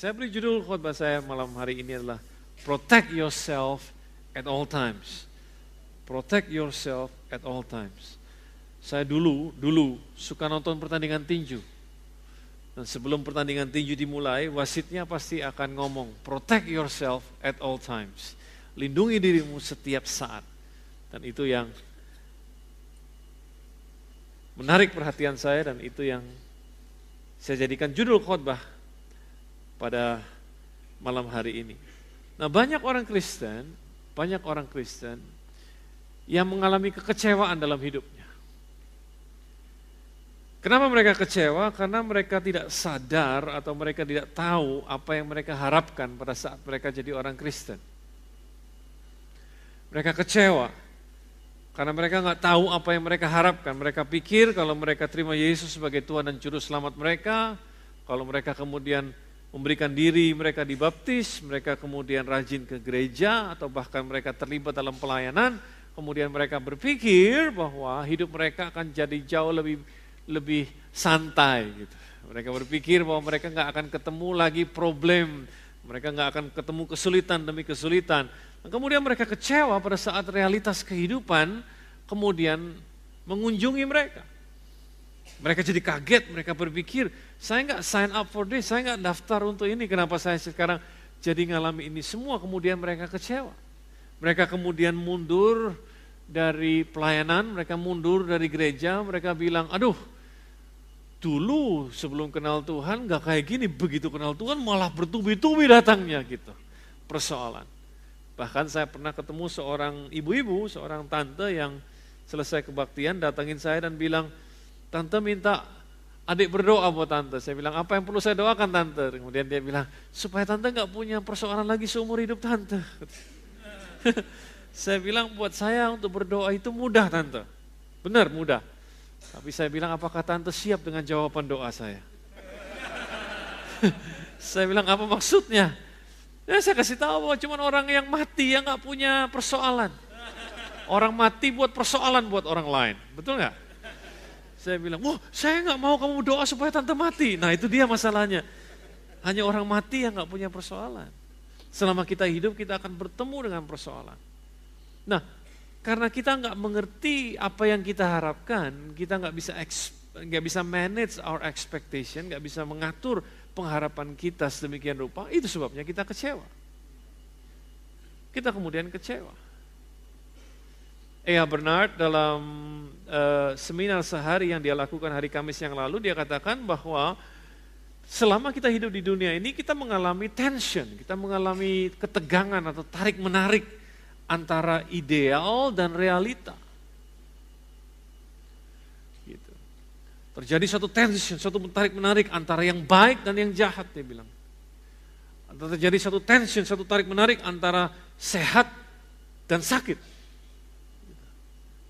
Saya beri judul khotbah saya malam hari ini adalah Protect Yourself at All Times. Protect Yourself at All Times. Saya dulu, dulu suka nonton pertandingan tinju. Dan sebelum pertandingan tinju dimulai, wasitnya pasti akan ngomong, protect yourself at all times. Lindungi dirimu setiap saat. Dan itu yang menarik perhatian saya dan itu yang saya jadikan judul khotbah pada malam hari ini. Nah banyak orang Kristen, banyak orang Kristen yang mengalami kekecewaan dalam hidupnya. Kenapa mereka kecewa? Karena mereka tidak sadar atau mereka tidak tahu apa yang mereka harapkan pada saat mereka jadi orang Kristen. Mereka kecewa karena mereka nggak tahu apa yang mereka harapkan. Mereka pikir kalau mereka terima Yesus sebagai Tuhan dan Juru Selamat mereka, kalau mereka kemudian memberikan diri mereka dibaptis, mereka kemudian rajin ke gereja atau bahkan mereka terlibat dalam pelayanan, kemudian mereka berpikir bahwa hidup mereka akan jadi jauh lebih lebih santai gitu. Mereka berpikir bahwa mereka nggak akan ketemu lagi problem, mereka nggak akan ketemu kesulitan demi kesulitan. Dan kemudian mereka kecewa pada saat realitas kehidupan kemudian mengunjungi mereka. Mereka jadi kaget, mereka berpikir, saya nggak sign up for this, saya nggak daftar untuk ini, kenapa saya sekarang jadi ngalami ini semua, kemudian mereka kecewa. Mereka kemudian mundur dari pelayanan, mereka mundur dari gereja, mereka bilang, aduh dulu sebelum kenal Tuhan nggak kayak gini, begitu kenal Tuhan malah bertubi-tubi datangnya gitu. Persoalan. Bahkan saya pernah ketemu seorang ibu-ibu, seorang tante yang selesai kebaktian datangin saya dan bilang, Tante minta adik berdoa buat tante. Saya bilang, apa yang perlu saya doakan tante? Kemudian dia bilang, supaya tante nggak punya persoalan lagi seumur hidup tante. saya bilang, buat saya untuk berdoa itu mudah tante. Benar, mudah. Tapi saya bilang, apakah tante siap dengan jawaban doa saya? saya bilang, apa maksudnya? Ya, saya kasih tahu bahwa cuma orang yang mati yang nggak punya persoalan. Orang mati buat persoalan buat orang lain. Betul nggak? Saya bilang, wah saya nggak mau kamu doa supaya tante mati. Nah itu dia masalahnya. Hanya orang mati yang nggak punya persoalan. Selama kita hidup kita akan bertemu dengan persoalan. Nah karena kita nggak mengerti apa yang kita harapkan, kita nggak bisa nggak bisa manage our expectation, nggak bisa mengatur pengharapan kita sedemikian rupa, itu sebabnya kita kecewa. Kita kemudian kecewa. Ea Bernard dalam uh, seminar sehari yang dia lakukan hari Kamis yang lalu, dia katakan bahwa selama kita hidup di dunia ini kita mengalami tension, kita mengalami ketegangan atau tarik menarik antara ideal dan realita. Gitu. Terjadi satu tension, satu tarik menarik antara yang baik dan yang jahat dia bilang. Atau terjadi satu tension, satu tarik menarik antara sehat dan sakit.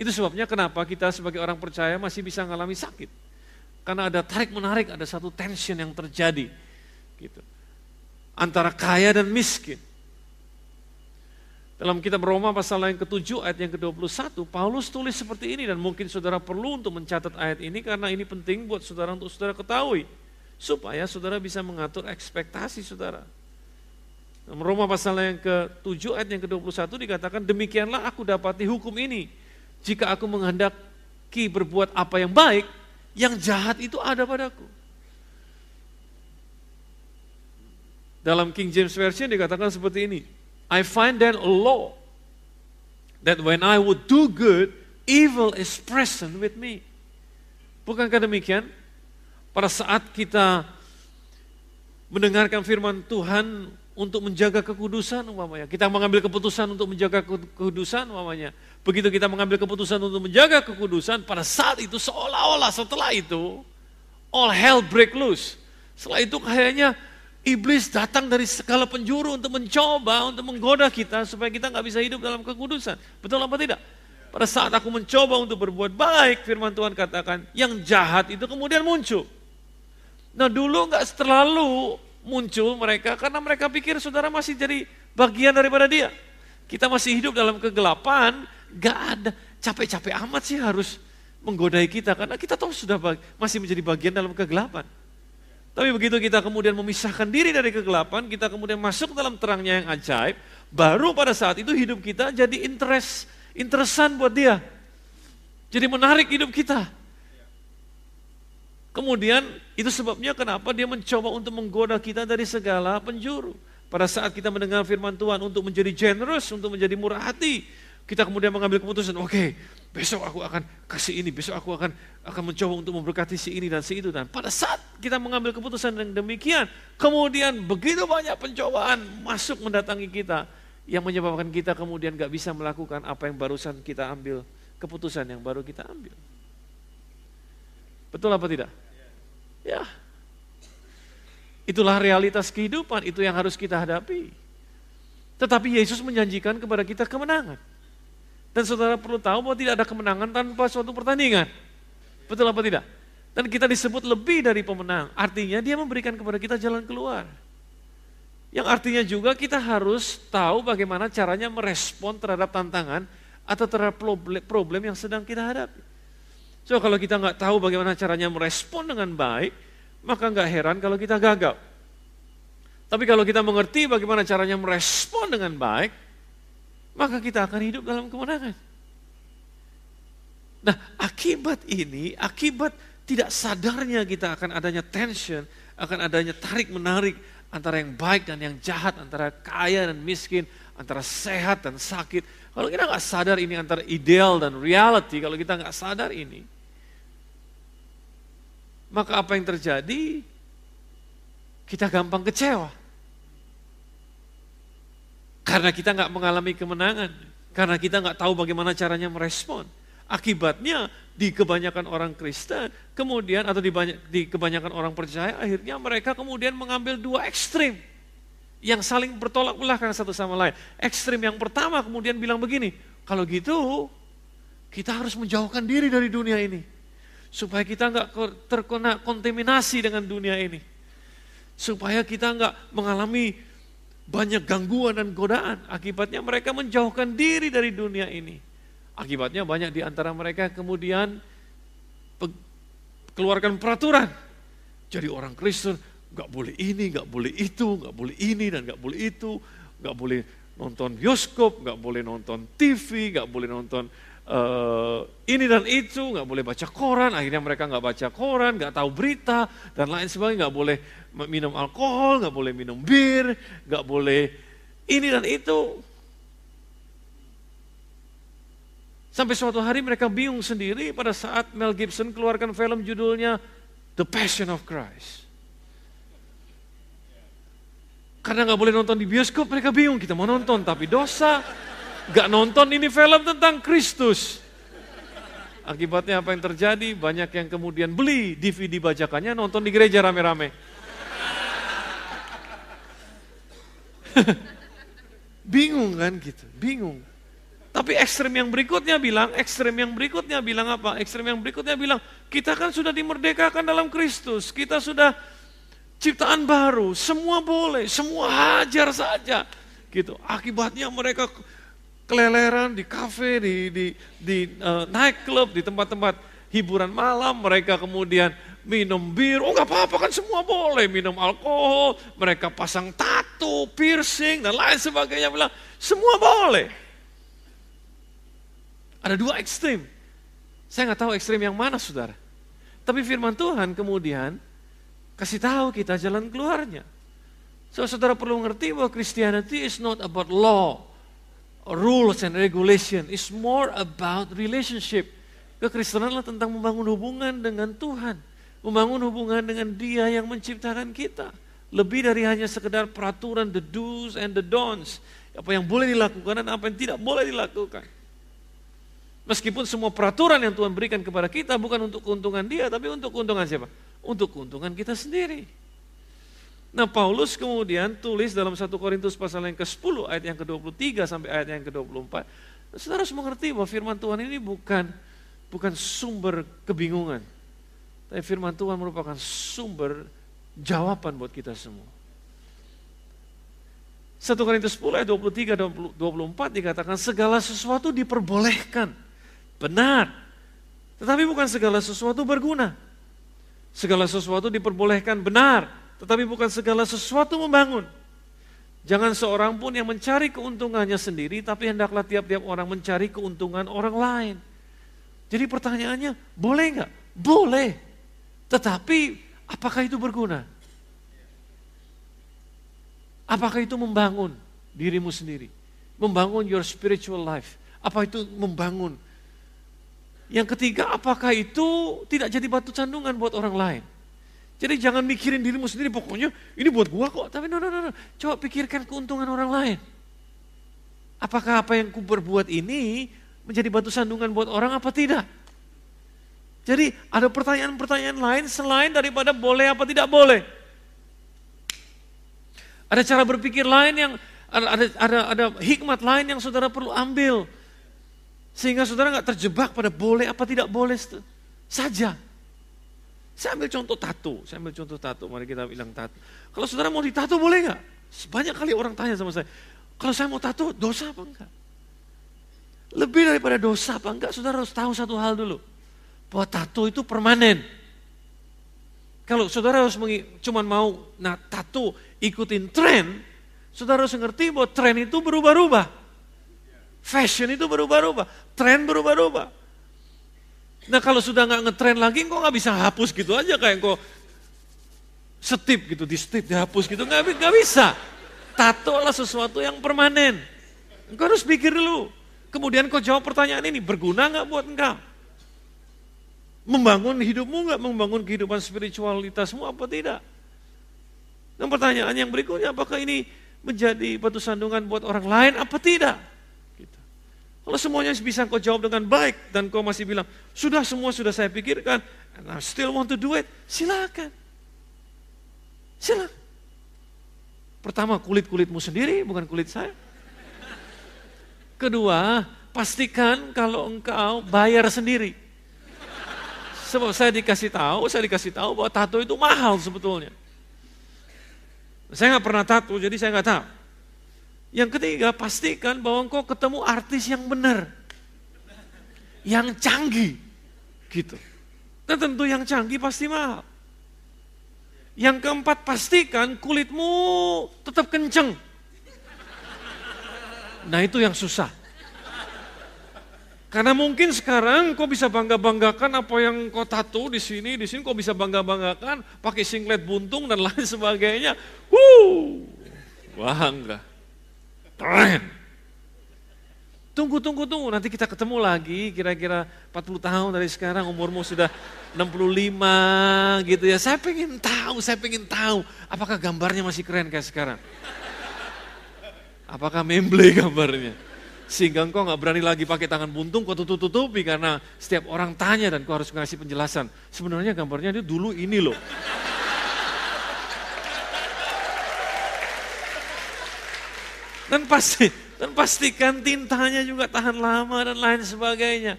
Itu sebabnya kenapa kita sebagai orang percaya masih bisa mengalami sakit. Karena ada tarik menarik, ada satu tension yang terjadi. Gitu. Antara kaya dan miskin. Dalam kitab Roma pasal yang ke-7 ayat yang ke-21, Paulus tulis seperti ini dan mungkin saudara perlu untuk mencatat ayat ini karena ini penting buat saudara untuk saudara ketahui. Supaya saudara bisa mengatur ekspektasi saudara. Dalam Roma pasal yang ke-7 ayat yang ke-21 dikatakan, demikianlah aku dapati hukum ini jika aku menghendaki berbuat apa yang baik, yang jahat itu ada padaku. Dalam King James Version dikatakan seperti ini. I find then a law that when I would do good, evil is present with me. Bukankah demikian? Pada saat kita mendengarkan firman Tuhan untuk menjaga kekudusan umpamanya. Kita mengambil keputusan untuk menjaga kekudusan umpamanya. Begitu kita mengambil keputusan untuk menjaga kekudusan, pada saat itu seolah-olah setelah itu, all hell break loose. Setelah itu kayaknya iblis datang dari segala penjuru untuk mencoba, untuk menggoda kita supaya kita nggak bisa hidup dalam kekudusan. Betul apa tidak? Pada saat aku mencoba untuk berbuat baik, firman Tuhan katakan, yang jahat itu kemudian muncul. Nah dulu nggak terlalu muncul mereka karena mereka pikir saudara masih jadi bagian daripada dia. Kita masih hidup dalam kegelapan, Gak ada capek-capek amat sih harus menggodai kita karena kita tahu sudah masih menjadi bagian dalam kegelapan. Tapi begitu kita kemudian memisahkan diri dari kegelapan, kita kemudian masuk dalam terangnya yang ajaib, baru pada saat itu hidup kita jadi interest, interesan buat dia. Jadi menarik hidup kita. Kemudian itu sebabnya kenapa dia mencoba untuk menggoda kita dari segala penjuru. Pada saat kita mendengar firman Tuhan untuk menjadi generous, untuk menjadi murah hati, kita kemudian mengambil keputusan, oke, okay, besok aku akan kasih ini, besok aku akan akan mencoba untuk memberkati si ini dan si itu. Dan pada saat kita mengambil keputusan yang demikian, kemudian begitu banyak pencobaan masuk mendatangi kita, yang menyebabkan kita kemudian gak bisa melakukan apa yang barusan kita ambil, keputusan yang baru kita ambil. Betul apa tidak? Ya. Itulah realitas kehidupan, itu yang harus kita hadapi. Tetapi Yesus menjanjikan kepada kita kemenangan. Dan saudara perlu tahu bahwa tidak ada kemenangan tanpa suatu pertandingan. Betul apa tidak? Dan kita disebut lebih dari pemenang. Artinya dia memberikan kepada kita jalan keluar. Yang artinya juga kita harus tahu bagaimana caranya merespon terhadap tantangan atau terhadap problem yang sedang kita hadapi. So kalau kita nggak tahu bagaimana caranya merespon dengan baik, maka nggak heran kalau kita gagal. Tapi kalau kita mengerti bagaimana caranya merespon dengan baik, maka kita akan hidup dalam kemenangan. Nah, akibat ini, akibat tidak sadarnya kita akan adanya tension, akan adanya tarik-menarik antara yang baik dan yang jahat, antara kaya dan miskin, antara sehat dan sakit. Kalau kita nggak sadar ini antara ideal dan reality, kalau kita nggak sadar ini, maka apa yang terjadi? Kita gampang kecewa. Karena kita nggak mengalami kemenangan. Karena kita nggak tahu bagaimana caranya merespon. Akibatnya di kebanyakan orang Kristen, kemudian atau di, banyak, di kebanyakan orang percaya, akhirnya mereka kemudian mengambil dua ekstrim yang saling bertolak belakang satu sama lain. Ekstrim yang pertama kemudian bilang begini, kalau gitu kita harus menjauhkan diri dari dunia ini. Supaya kita nggak terkena kontaminasi dengan dunia ini. Supaya kita nggak mengalami banyak gangguan dan godaan. Akibatnya mereka menjauhkan diri dari dunia ini. Akibatnya banyak di antara mereka kemudian keluarkan peraturan. Jadi orang Kristen nggak boleh ini, nggak boleh itu, nggak boleh ini dan nggak boleh itu, nggak boleh nonton bioskop, nggak boleh nonton TV, nggak boleh nonton uh, ini dan itu, nggak boleh baca koran, akhirnya mereka nggak baca koran, nggak tahu berita, dan lain sebagainya, nggak boleh minum alkohol, nggak boleh minum bir, nggak boleh ini dan itu. Sampai suatu hari mereka bingung sendiri pada saat Mel Gibson keluarkan film judulnya The Passion of Christ. Karena nggak boleh nonton di bioskop, mereka bingung kita mau nonton tapi dosa, Gak nonton ini film tentang Kristus. Akibatnya apa yang terjadi? Banyak yang kemudian beli DVD bajakannya nonton di gereja rame-rame. bingung kan gitu, bingung. Tapi ekstrem yang berikutnya bilang, ekstrem yang berikutnya bilang apa? Ekstrem yang berikutnya bilang, kita kan sudah dimerdekakan dalam Kristus, kita sudah ciptaan baru, semua boleh, semua hajar saja. Gitu. Akibatnya mereka keleleran di kafe, di, di, di uh, nightclub, di tempat-tempat hiburan malam, mereka kemudian minum bir, oh nggak apa-apa kan semua boleh minum alkohol, mereka pasang tato, piercing dan lain sebagainya, bilang semua boleh. Ada dua ekstrim. Saya nggak tahu ekstrim yang mana saudara. Tapi firman Tuhan kemudian kasih tahu kita jalan keluarnya. So, saudara perlu ngerti bahwa Christianity is not about law rules and regulation. is more about relationship. Kekristenan adalah tentang membangun hubungan dengan Tuhan. Membangun hubungan dengan dia yang menciptakan kita. Lebih dari hanya sekedar peraturan the do's and the don'ts. Apa yang boleh dilakukan dan apa yang tidak boleh dilakukan. Meskipun semua peraturan yang Tuhan berikan kepada kita bukan untuk keuntungan dia, tapi untuk keuntungan siapa? Untuk keuntungan kita sendiri. Nah Paulus kemudian tulis dalam 1 Korintus pasal yang ke-10 ayat yang ke-23 sampai ayat yang ke-24. Saudara harus mengerti bahwa firman Tuhan ini bukan bukan sumber kebingungan. Tapi firman Tuhan merupakan sumber jawaban buat kita semua. 1 Korintus 10 ayat 23 dan 24 dikatakan segala sesuatu diperbolehkan. Benar. Tetapi bukan segala sesuatu berguna. Segala sesuatu diperbolehkan benar, tetapi bukan segala sesuatu membangun. Jangan seorang pun yang mencari keuntungannya sendiri, tapi hendaklah tiap-tiap orang mencari keuntungan orang lain. Jadi pertanyaannya, boleh nggak? Boleh. Tetapi apakah itu berguna? Apakah itu membangun dirimu sendiri? Membangun your spiritual life? Apa itu membangun? Yang ketiga, apakah itu tidak jadi batu sandungan buat orang lain? Jadi jangan mikirin dirimu sendiri, pokoknya ini buat gua kok. Tapi no, no, no, no. coba pikirkan keuntungan orang lain. Apakah apa yang ku berbuat ini menjadi batu sandungan buat orang apa tidak? Jadi ada pertanyaan-pertanyaan lain selain daripada boleh apa tidak boleh. Ada cara berpikir lain yang ada ada ada hikmat lain yang saudara perlu ambil. Sehingga saudara nggak terjebak pada boleh apa tidak boleh saja. Saya ambil contoh tato, saya ambil contoh tato, mari kita bilang tato. Kalau saudara mau ditato boleh nggak? Banyak kali orang tanya sama saya, kalau saya mau tato dosa apa enggak? Lebih daripada dosa apa enggak, saudara harus tahu satu hal dulu. Bahwa tato itu permanen. Kalau saudara harus cuma mau nah tato ikutin tren, saudara harus ngerti bahwa tren itu berubah-ubah. Fashion itu berubah-ubah, tren berubah-ubah. Nah kalau sudah nggak ngetren lagi, kok nggak bisa hapus gitu aja kayak kok setip gitu, di setip dihapus gitu, nggak, nggak bisa. Tato lah sesuatu yang permanen. Engkau harus pikir dulu. Kemudian kau jawab pertanyaan ini, berguna nggak buat engkau? Membangun hidupmu nggak? Membangun kehidupan spiritualitasmu apa tidak? Dan pertanyaan yang berikutnya, apakah ini menjadi batu sandungan buat orang lain apa tidak? Kalau semuanya bisa kau jawab dengan baik dan kau masih bilang, sudah semua sudah saya pikirkan, and I still want to do it, silakan. Silakan. Pertama, kulit-kulitmu sendiri, bukan kulit saya. Kedua, pastikan kalau engkau bayar sendiri. Sebab saya dikasih tahu, saya dikasih tahu bahwa tato itu mahal sebetulnya. Saya nggak pernah tato, jadi saya nggak tahu. Yang ketiga, pastikan bahwa engkau ketemu artis yang benar. Yang canggih. Gitu. Dan tentu yang canggih pasti mahal. Yang keempat, pastikan kulitmu tetap kenceng. Nah itu yang susah. Karena mungkin sekarang kau bisa bangga-banggakan apa yang kau tato di sini, di sini kau bisa bangga-banggakan pakai singlet buntung dan lain sebagainya. Wuh, bangga. Keren. Tunggu, tunggu, tunggu. Nanti kita ketemu lagi kira-kira 40 tahun dari sekarang umurmu sudah 65 gitu ya. Saya pengen tahu, saya pengen tahu apakah gambarnya masih keren kayak sekarang. Apakah memble gambarnya? Sehingga engkau nggak berani lagi pakai tangan buntung, kau tutup-tutupi karena setiap orang tanya dan kau harus ngasih penjelasan. Sebenarnya gambarnya dia dulu ini loh. Dan pasti dan pastikan tintanya juga tahan lama dan lain sebagainya.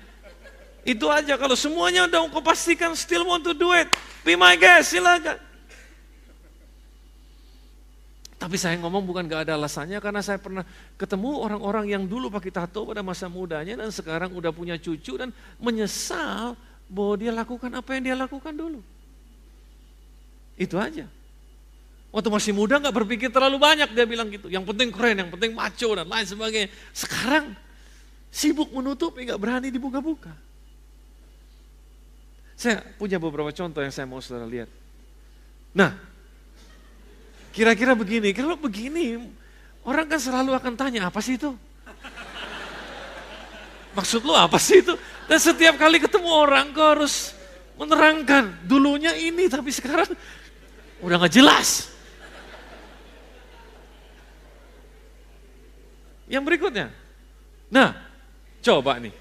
Itu aja kalau semuanya udah kau pastikan still want to do it. Be my guest, silakan. Tapi saya ngomong bukan gak ada alasannya karena saya pernah ketemu orang-orang yang dulu pakai tato pada masa mudanya dan sekarang udah punya cucu dan menyesal bahwa dia lakukan apa yang dia lakukan dulu. Itu aja. Waktu masih muda nggak berpikir terlalu banyak dia bilang gitu. Yang penting keren, yang penting maco dan lain sebagainya. Sekarang sibuk menutupi nggak berani dibuka-buka. Saya punya beberapa contoh yang saya mau saudara lihat. Nah, kira-kira begini, kalau begini orang kan selalu akan tanya apa sih itu? Maksud lo apa sih itu? Dan setiap kali ketemu orang kau harus menerangkan dulunya ini tapi sekarang udah nggak jelas. Yang berikutnya. Nah, coba nih.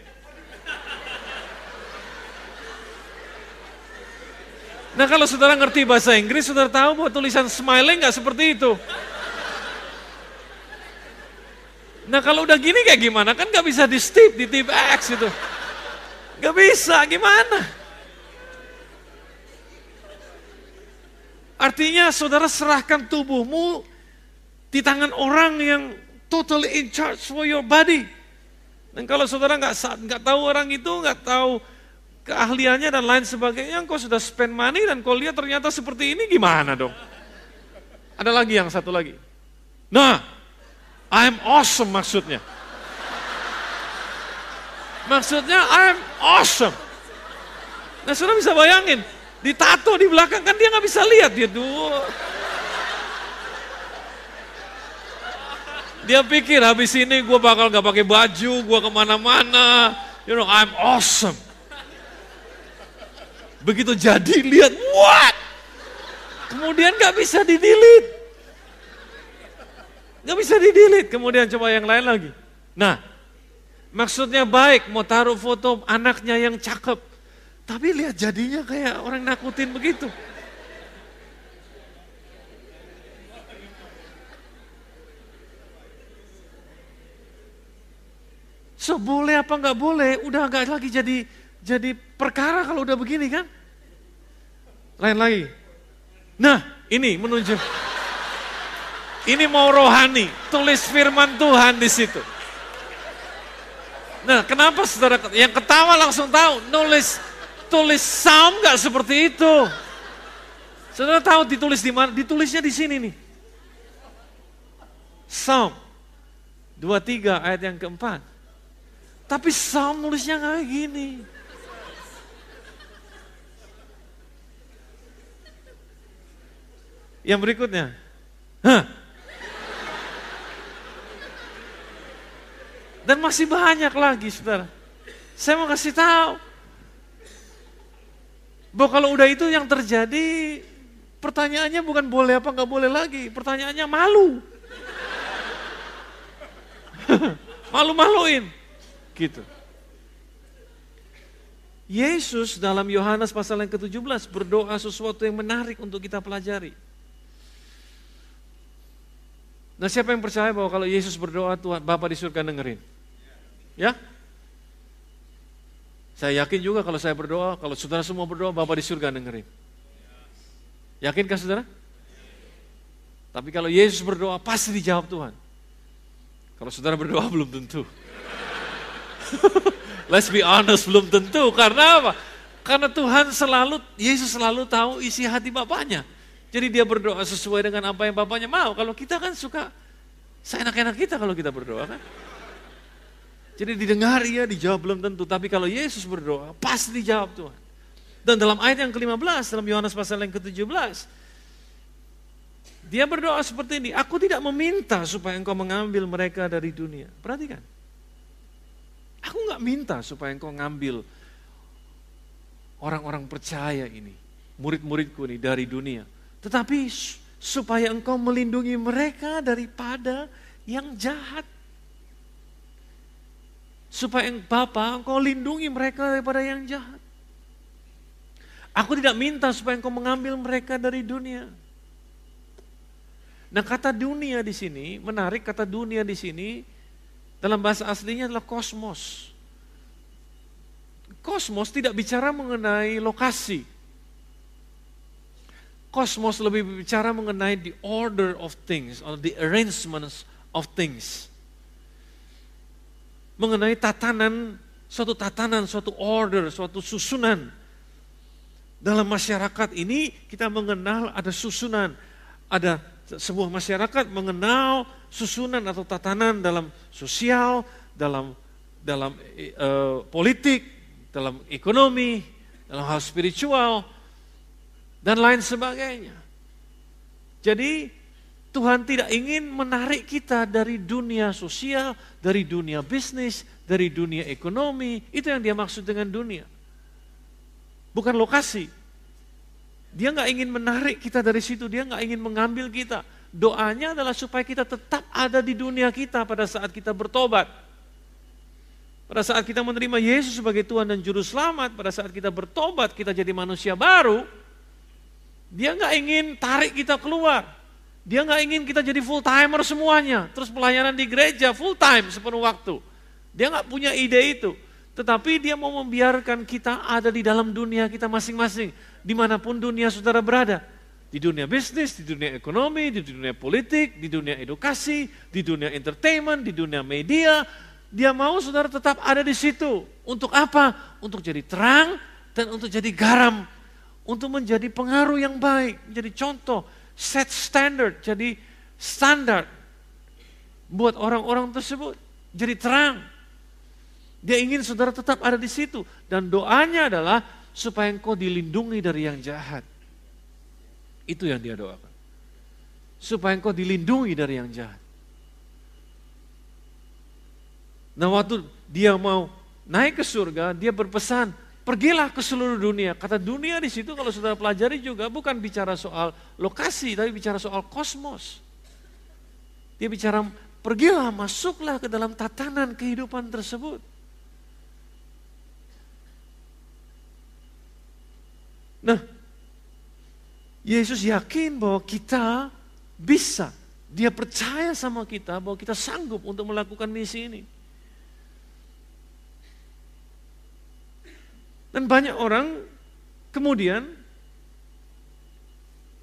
Nah kalau saudara ngerti bahasa Inggris, saudara tahu bahwa tulisan smiling nggak seperti itu. Nah kalau udah gini kayak gimana? Kan nggak bisa di stip, di tip X itu. Nggak bisa, gimana? Artinya saudara serahkan tubuhmu di tangan orang yang totally in charge for your body. Dan kalau saudara nggak nggak tahu orang itu, nggak tahu keahliannya dan lain sebagainya, kau sudah spend money dan kau lihat ternyata seperti ini gimana dong? Ada lagi yang satu lagi. Nah, I'm awesome maksudnya. Maksudnya I'm awesome. Nah sudah bisa bayangin, ditato di belakang kan dia nggak bisa lihat dia tuh. Dia pikir habis ini gue bakal gak pakai baju, gue ke mana-mana. You know, I'm awesome. Begitu jadi lihat, what? Kemudian gak bisa didilit. Gak bisa didilit. Kemudian coba yang lain lagi. Nah, maksudnya baik mau taruh foto anaknya yang cakep. Tapi lihat jadinya kayak orang nakutin begitu. So boleh apa nggak boleh, udah nggak lagi jadi jadi perkara kalau udah begini kan? Lain lagi. Nah, ini menunjuk. Ini mau rohani, tulis firman Tuhan di situ. Nah, kenapa saudara yang ketawa langsung tahu, nulis tulis Psalm nggak seperti itu. Saudara tahu ditulis di mana? Ditulisnya di sini nih. Psalm 23 ayat yang keempat. Tapi Psalm nulisnya kayak gini. Yang berikutnya. Hah? Dan masih banyak lagi, saudara. Saya mau kasih tahu. Bahwa kalau udah itu yang terjadi, pertanyaannya bukan boleh apa nggak boleh lagi. Pertanyaannya malu. Malu-maluin. Gitu. Yesus dalam Yohanes pasal yang ke-17 berdoa sesuatu yang menarik untuk kita pelajari. Nah siapa yang percaya bahwa kalau Yesus berdoa Tuhan Bapak di surga dengerin? Ya? Saya yakin juga kalau saya berdoa, kalau saudara semua berdoa, Bapak di surga dengerin. Yakinkah saudara? Tapi kalau Yesus berdoa, pasti dijawab Tuhan. Kalau saudara berdoa, belum tentu. Let's be honest, belum tentu. Karena apa? Karena Tuhan selalu, Yesus selalu tahu isi hati Bapaknya. Jadi dia berdoa sesuai dengan apa yang Bapaknya mau. Kalau kita kan suka, saya enak-enak kita kalau kita berdoa kan. Jadi didengar iya, dijawab belum tentu. Tapi kalau Yesus berdoa, pasti dijawab Tuhan. Dan dalam ayat yang ke-15, dalam Yohanes pasal yang ke-17, dia berdoa seperti ini, aku tidak meminta supaya engkau mengambil mereka dari dunia. Perhatikan. Aku nggak minta supaya engkau ngambil orang-orang percaya ini, murid-muridku ini dari dunia. Tetapi supaya engkau melindungi mereka daripada yang jahat. Supaya Bapak engkau lindungi mereka daripada yang jahat. Aku tidak minta supaya engkau mengambil mereka dari dunia. Nah kata dunia di sini, menarik kata dunia di sini dalam bahasa aslinya adalah kosmos. Kosmos tidak bicara mengenai lokasi. Kosmos lebih bicara mengenai the order of things, or the arrangements of things. Mengenai tatanan, suatu tatanan, suatu order, suatu susunan. Dalam masyarakat ini kita mengenal ada susunan, ada sebuah masyarakat mengenal susunan atau tatanan dalam sosial, dalam dalam uh, politik, dalam ekonomi, dalam hal spiritual dan lain sebagainya. Jadi Tuhan tidak ingin menarik kita dari dunia sosial, dari dunia bisnis, dari dunia ekonomi. Itu yang dia maksud dengan dunia. Bukan lokasi. Dia nggak ingin menarik kita dari situ, dia nggak ingin mengambil kita. Doanya adalah supaya kita tetap ada di dunia kita pada saat kita bertobat. Pada saat kita menerima Yesus sebagai Tuhan dan Juru Selamat, pada saat kita bertobat, kita jadi manusia baru, dia nggak ingin tarik kita keluar. Dia nggak ingin kita jadi full timer semuanya, terus pelayanan di gereja full time sepenuh waktu. Dia nggak punya ide itu. Tetapi dia mau membiarkan kita ada di dalam dunia kita masing-masing. Di mana pun dunia saudara berada. Di dunia bisnis, di dunia ekonomi, di dunia politik, di dunia edukasi, di dunia entertainment, di dunia media. Dia mau saudara tetap ada di situ. Untuk apa? Untuk jadi terang dan untuk jadi garam, untuk menjadi pengaruh yang baik, menjadi contoh, set standard, jadi standar buat orang-orang tersebut. Jadi terang. Dia ingin saudara tetap ada di situ. Dan doanya adalah supaya engkau dilindungi dari yang jahat. Itu yang dia doakan. Supaya engkau dilindungi dari yang jahat. Nah waktu dia mau naik ke surga, dia berpesan, pergilah ke seluruh dunia. Kata dunia di situ kalau sudah pelajari juga bukan bicara soal lokasi, tapi bicara soal kosmos. Dia bicara, pergilah, masuklah ke dalam tatanan kehidupan tersebut. Nah, Yesus yakin bahwa kita bisa. Dia percaya sama kita bahwa kita sanggup untuk melakukan misi ini. Dan banyak orang kemudian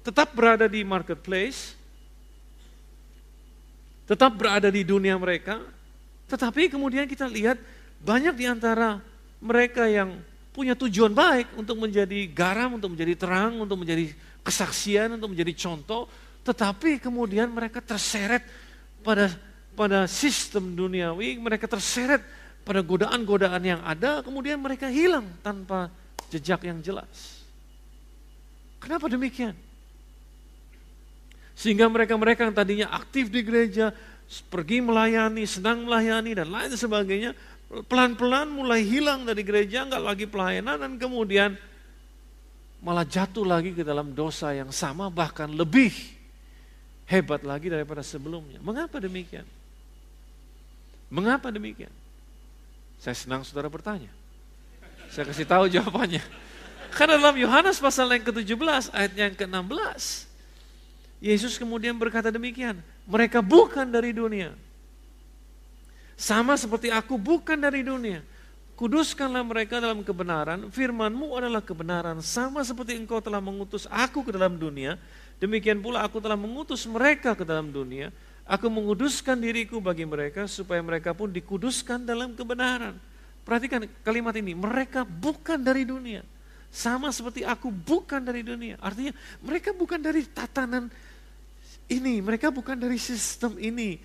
tetap berada di marketplace, tetap berada di dunia mereka, tetapi kemudian kita lihat banyak di antara mereka yang punya tujuan baik untuk menjadi garam, untuk menjadi terang, untuk menjadi kesaksian, untuk menjadi contoh, tetapi kemudian mereka terseret pada pada sistem duniawi, mereka terseret pada godaan-godaan yang ada, kemudian mereka hilang tanpa jejak yang jelas. Kenapa demikian? Sehingga mereka-mereka yang tadinya aktif di gereja, pergi melayani, senang melayani, dan lain sebagainya, pelan-pelan mulai hilang dari gereja, nggak lagi pelayanan, dan kemudian malah jatuh lagi ke dalam dosa yang sama, bahkan lebih hebat lagi daripada sebelumnya. Mengapa demikian? Mengapa demikian? Saya senang saudara bertanya. Saya kasih tahu jawabannya. Karena dalam Yohanes pasal yang ke-17 ayat yang ke-16. Yesus kemudian berkata demikian. Mereka bukan dari dunia. Sama seperti aku bukan dari dunia. Kuduskanlah mereka dalam kebenaran. Firmanmu adalah kebenaran. Sama seperti engkau telah mengutus aku ke dalam dunia. Demikian pula aku telah mengutus mereka ke dalam dunia. Aku menguduskan diriku bagi mereka supaya mereka pun dikuduskan dalam kebenaran. Perhatikan kalimat ini, mereka bukan dari dunia. Sama seperti aku bukan dari dunia. Artinya mereka bukan dari tatanan ini, mereka bukan dari sistem ini.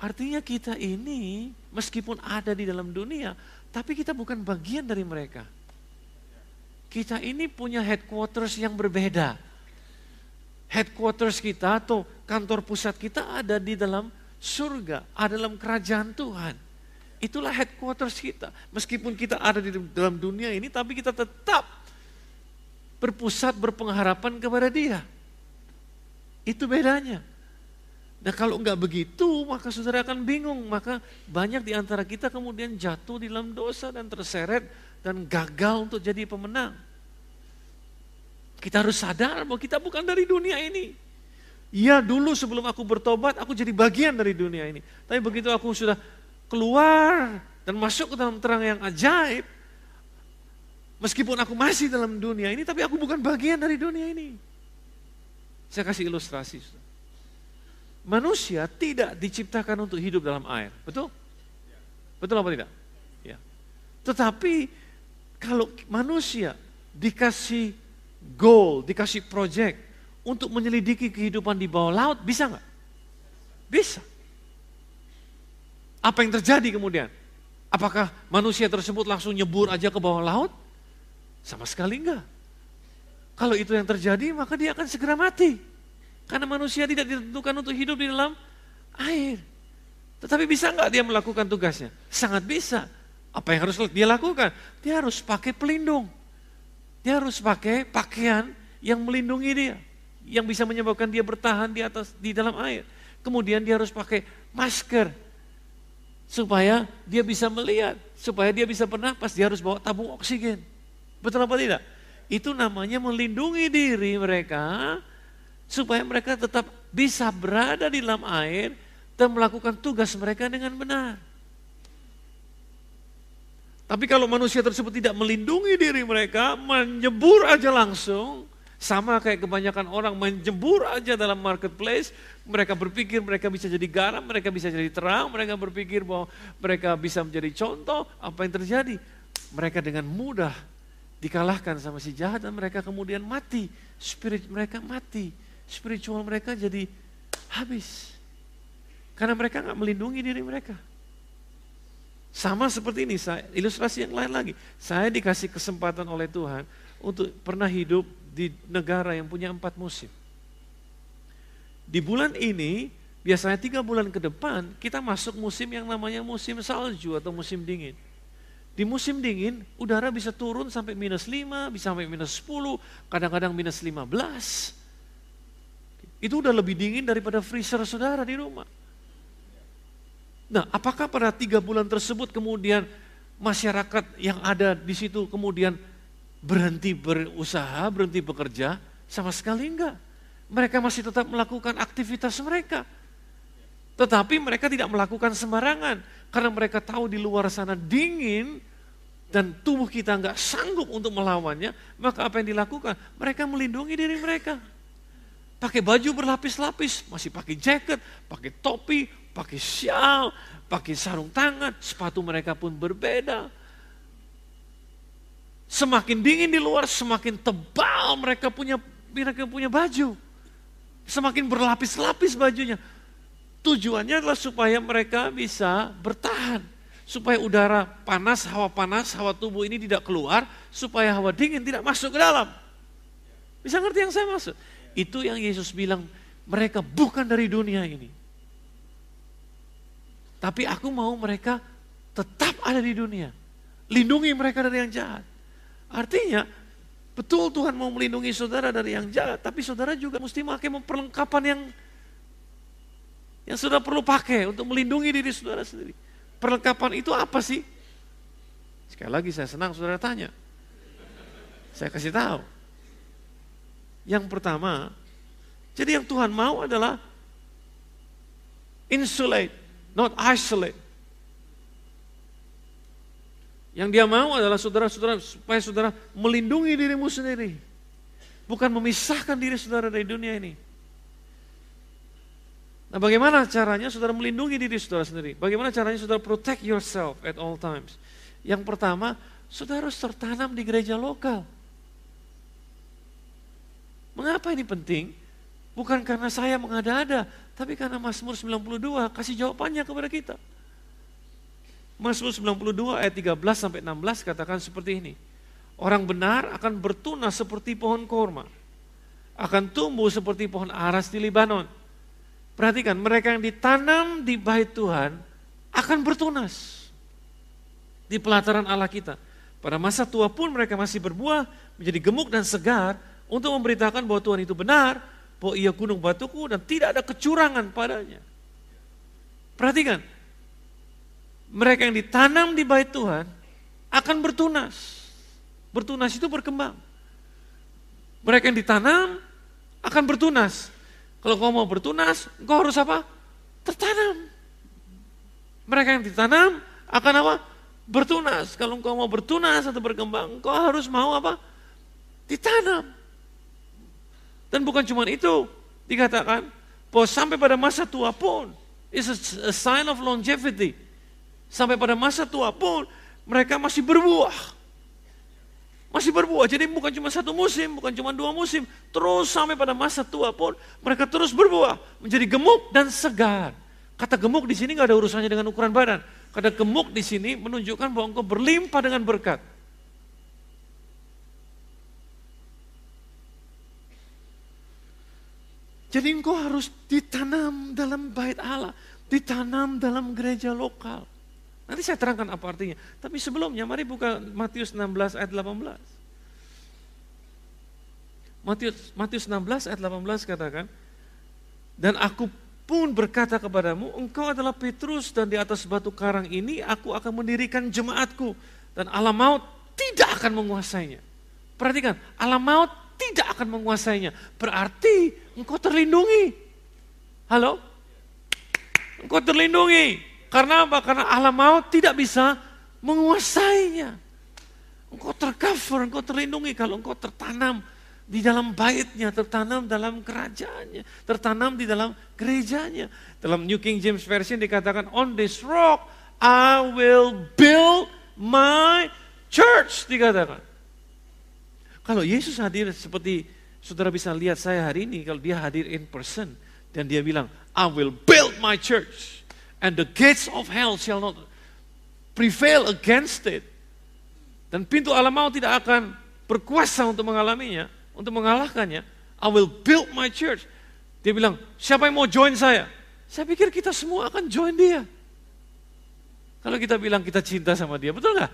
Artinya kita ini meskipun ada di dalam dunia, tapi kita bukan bagian dari mereka. Kita ini punya headquarters yang berbeda headquarters kita atau kantor pusat kita ada di dalam surga, ada dalam kerajaan Tuhan. Itulah headquarters kita. Meskipun kita ada di dalam dunia ini, tapi kita tetap berpusat berpengharapan kepada dia. Itu bedanya. Nah kalau enggak begitu, maka saudara akan bingung. Maka banyak di antara kita kemudian jatuh di dalam dosa dan terseret dan gagal untuk jadi pemenang. Kita harus sadar bahwa kita bukan dari dunia ini. Ya dulu sebelum aku bertobat, aku jadi bagian dari dunia ini. Tapi begitu aku sudah keluar dan masuk ke dalam terang yang ajaib, meskipun aku masih dalam dunia ini, tapi aku bukan bagian dari dunia ini. Saya kasih ilustrasi. Manusia tidak diciptakan untuk hidup dalam air, betul? Betul apa tidak? Ya. Tetapi kalau manusia dikasih goal, dikasih project untuk menyelidiki kehidupan di bawah laut, bisa nggak? Bisa. Apa yang terjadi kemudian? Apakah manusia tersebut langsung nyebur aja ke bawah laut? Sama sekali enggak. Kalau itu yang terjadi, maka dia akan segera mati. Karena manusia tidak ditentukan untuk hidup di dalam air. Tetapi bisa nggak dia melakukan tugasnya? Sangat bisa. Apa yang harus dia lakukan? Dia harus pakai pelindung. Dia harus pakai pakaian yang melindungi dia, yang bisa menyebabkan dia bertahan di atas di dalam air. Kemudian dia harus pakai masker supaya dia bisa melihat, supaya dia bisa bernapas, dia harus bawa tabung oksigen. Betul apa tidak? Itu namanya melindungi diri mereka supaya mereka tetap bisa berada di dalam air dan melakukan tugas mereka dengan benar. Tapi kalau manusia tersebut tidak melindungi diri mereka, menyebur aja langsung, sama kayak kebanyakan orang menjebur aja dalam marketplace, mereka berpikir mereka bisa jadi garam, mereka bisa jadi terang, mereka berpikir bahwa mereka bisa menjadi contoh, apa yang terjadi? Mereka dengan mudah dikalahkan sama si jahat dan mereka kemudian mati. Spirit mereka mati. Spiritual mereka jadi habis. Karena mereka nggak melindungi diri mereka. Sama seperti ini, saya, ilustrasi yang lain lagi. Saya dikasih kesempatan oleh Tuhan untuk pernah hidup di negara yang punya empat musim. Di bulan ini, biasanya tiga bulan ke depan, kita masuk musim yang namanya musim salju atau musim dingin. Di musim dingin, udara bisa turun sampai minus 5, bisa sampai minus 10, kadang-kadang minus 15. Itu udah lebih dingin daripada freezer saudara di rumah. Nah, apakah pada tiga bulan tersebut kemudian masyarakat yang ada di situ kemudian berhenti berusaha, berhenti bekerja? Sama sekali enggak. Mereka masih tetap melakukan aktivitas mereka. Tetapi mereka tidak melakukan sembarangan. Karena mereka tahu di luar sana dingin dan tubuh kita nggak sanggup untuk melawannya, maka apa yang dilakukan? Mereka melindungi diri mereka. Pakai baju berlapis-lapis, masih pakai jaket, pakai topi, pakai sial, pakai sarung tangan, sepatu mereka pun berbeda. Semakin dingin di luar, semakin tebal mereka punya mereka punya baju. Semakin berlapis-lapis bajunya. Tujuannya adalah supaya mereka bisa bertahan. Supaya udara panas, hawa panas, hawa tubuh ini tidak keluar. Supaya hawa dingin tidak masuk ke dalam. Bisa ngerti yang saya maksud? Itu yang Yesus bilang, mereka bukan dari dunia ini. Tapi aku mau mereka tetap ada di dunia. Lindungi mereka dari yang jahat. Artinya, betul Tuhan mau melindungi saudara dari yang jahat, tapi saudara juga mesti pakai perlengkapan yang yang sudah perlu pakai untuk melindungi diri saudara sendiri. Perlengkapan itu apa sih? Sekali lagi saya senang saudara tanya. Saya kasih tahu. Yang pertama, jadi yang Tuhan mau adalah insulate, not isolate. Yang dia mau adalah saudara-saudara supaya saudara melindungi dirimu sendiri. Bukan memisahkan diri saudara dari dunia ini. Nah bagaimana caranya saudara melindungi diri saudara sendiri? Bagaimana caranya saudara protect yourself at all times? Yang pertama, saudara harus tertanam di gereja lokal. Mengapa ini penting? Bukan karena saya mengada-ada, tapi karena Mazmur 92 kasih jawabannya kepada kita. Mazmur 92 ayat 13 sampai 16 katakan seperti ini. Orang benar akan bertunas seperti pohon korma. Akan tumbuh seperti pohon aras di Libanon Perhatikan, mereka yang ditanam di bait Tuhan akan bertunas di pelataran Allah kita. Pada masa tua pun mereka masih berbuah, menjadi gemuk dan segar untuk memberitakan bahwa Tuhan itu benar, bahwa ia gunung batuku dan tidak ada kecurangan padanya. Perhatikan, mereka yang ditanam di bait Tuhan akan bertunas. Bertunas itu berkembang. Mereka yang ditanam akan bertunas. Kalau kau mau bertunas, kau harus apa? Tertanam. Mereka yang ditanam akan apa? Bertunas. Kalau kau mau bertunas atau berkembang, kau harus mau apa? Ditanam. Dan bukan cuma itu, dikatakan bahwa sampai pada masa tua pun, is a sign of longevity. Sampai pada masa tua pun, mereka masih berbuah. Masih berbuah, jadi bukan cuma satu musim, bukan cuma dua musim. Terus sampai pada masa tua pun mereka terus berbuah, menjadi gemuk dan segar. Kata gemuk di sini nggak ada urusannya dengan ukuran badan. Kata gemuk di sini menunjukkan bahwa engkau berlimpah dengan berkat. Jadi engkau harus ditanam dalam bait Allah, ditanam dalam gereja lokal. Nanti saya terangkan apa artinya. Tapi sebelumnya mari buka Matius 16 ayat 18. Matius, Matius 16 ayat 18 katakan, Dan aku pun berkata kepadamu, engkau adalah Petrus dan di atas batu karang ini aku akan mendirikan jemaatku. Dan alam maut tidak akan menguasainya. Perhatikan, alam maut tidak akan menguasainya. Berarti engkau terlindungi. Halo? Engkau terlindungi. Karena apa? Karena alam maut tidak bisa menguasainya. Engkau tercover, engkau terlindungi kalau engkau tertanam di dalam baitnya, tertanam dalam kerajaannya, tertanam di dalam gerejanya. Dalam New King James Version dikatakan, on this rock I will build my church, dikatakan. Kalau Yesus hadir seperti saudara bisa lihat saya hari ini, kalau dia hadir in person, dan dia bilang, I will build my church, and the gates of hell shall not prevail against it. Dan pintu alam maut tidak akan berkuasa untuk mengalaminya, untuk mengalahkannya. I will build my church. Dia bilang, siapa yang mau join saya? Saya pikir kita semua akan join dia. Kalau kita bilang kita cinta sama dia, betul nggak?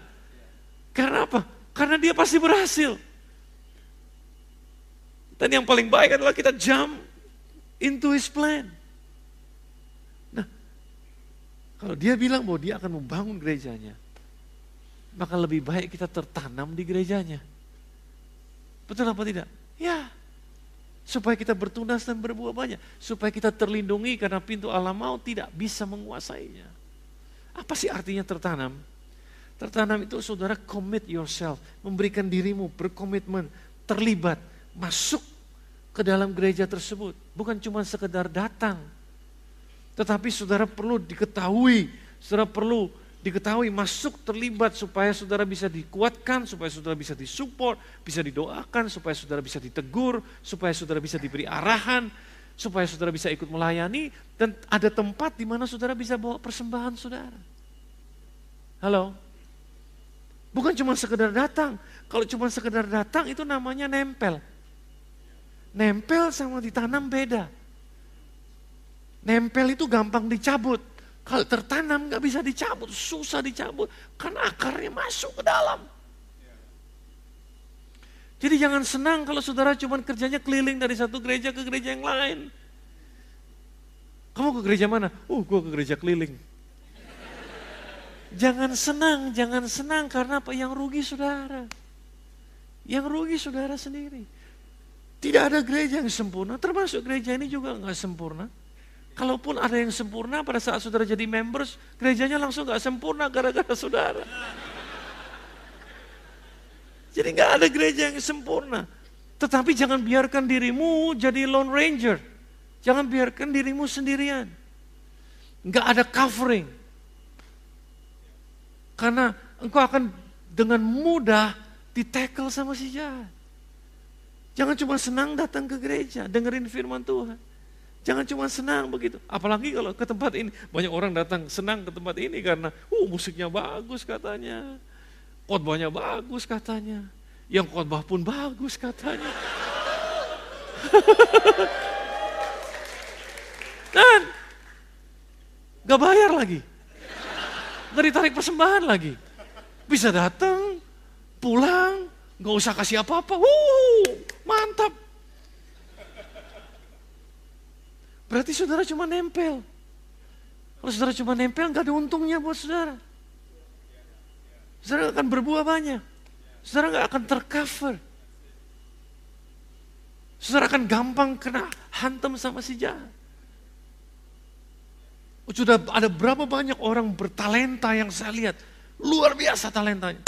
Karena apa? Karena dia pasti berhasil. Dan yang paling baik adalah kita jump into his plan. Nah, kalau dia bilang bahwa dia akan membangun gerejanya, maka lebih baik kita tertanam di gerejanya. Betul apa tidak? Ya, Supaya kita bertunas dan berbuah banyak. Supaya kita terlindungi karena pintu alam maut tidak bisa menguasainya. Apa sih artinya tertanam? Tertanam itu saudara commit yourself. Memberikan dirimu berkomitmen, terlibat, masuk ke dalam gereja tersebut. Bukan cuma sekedar datang. Tetapi saudara perlu diketahui, saudara perlu diketahui masuk terlibat supaya saudara bisa dikuatkan, supaya saudara bisa disupport, bisa didoakan, supaya saudara bisa ditegur, supaya saudara bisa diberi arahan, supaya saudara bisa ikut melayani dan ada tempat di mana saudara bisa bawa persembahan saudara. Halo? Bukan cuma sekedar datang. Kalau cuma sekedar datang itu namanya nempel. Nempel sama ditanam beda. Nempel itu gampang dicabut. Kalau tertanam nggak bisa dicabut, susah dicabut karena akarnya masuk ke dalam. Jadi jangan senang kalau saudara cuma kerjanya keliling dari satu gereja ke gereja yang lain. Kamu ke gereja mana? Uh, gue ke gereja keliling. Jangan senang, jangan senang karena apa? Yang rugi saudara. Yang rugi saudara sendiri. Tidak ada gereja yang sempurna, termasuk gereja ini juga nggak sempurna. Kalaupun ada yang sempurna pada saat saudara jadi members, gerejanya langsung gak sempurna gara-gara saudara. Jadi gak ada gereja yang sempurna. Tetapi jangan biarkan dirimu jadi lone ranger. Jangan biarkan dirimu sendirian. Gak ada covering. Karena engkau akan dengan mudah ditackle sama si jahat. Jangan cuma senang datang ke gereja, dengerin firman Tuhan. Jangan cuma senang begitu. Apalagi kalau ke tempat ini. Banyak orang datang senang ke tempat ini karena uh, musiknya bagus katanya. Khotbahnya bagus katanya. Yang khotbah pun bagus katanya. Dan gak bayar lagi. Gak ditarik persembahan lagi. Bisa datang, pulang, gak usah kasih apa-apa. Wuh, mantap. Berarti saudara cuma nempel. Kalau saudara cuma nempel, nggak ada untungnya buat saudara. Saudara akan berbuah banyak. Saudara nggak akan tercover. Saudara akan gampang kena hantam sama si jahat. Sudah ada berapa banyak orang bertalenta yang saya lihat. Luar biasa talentanya.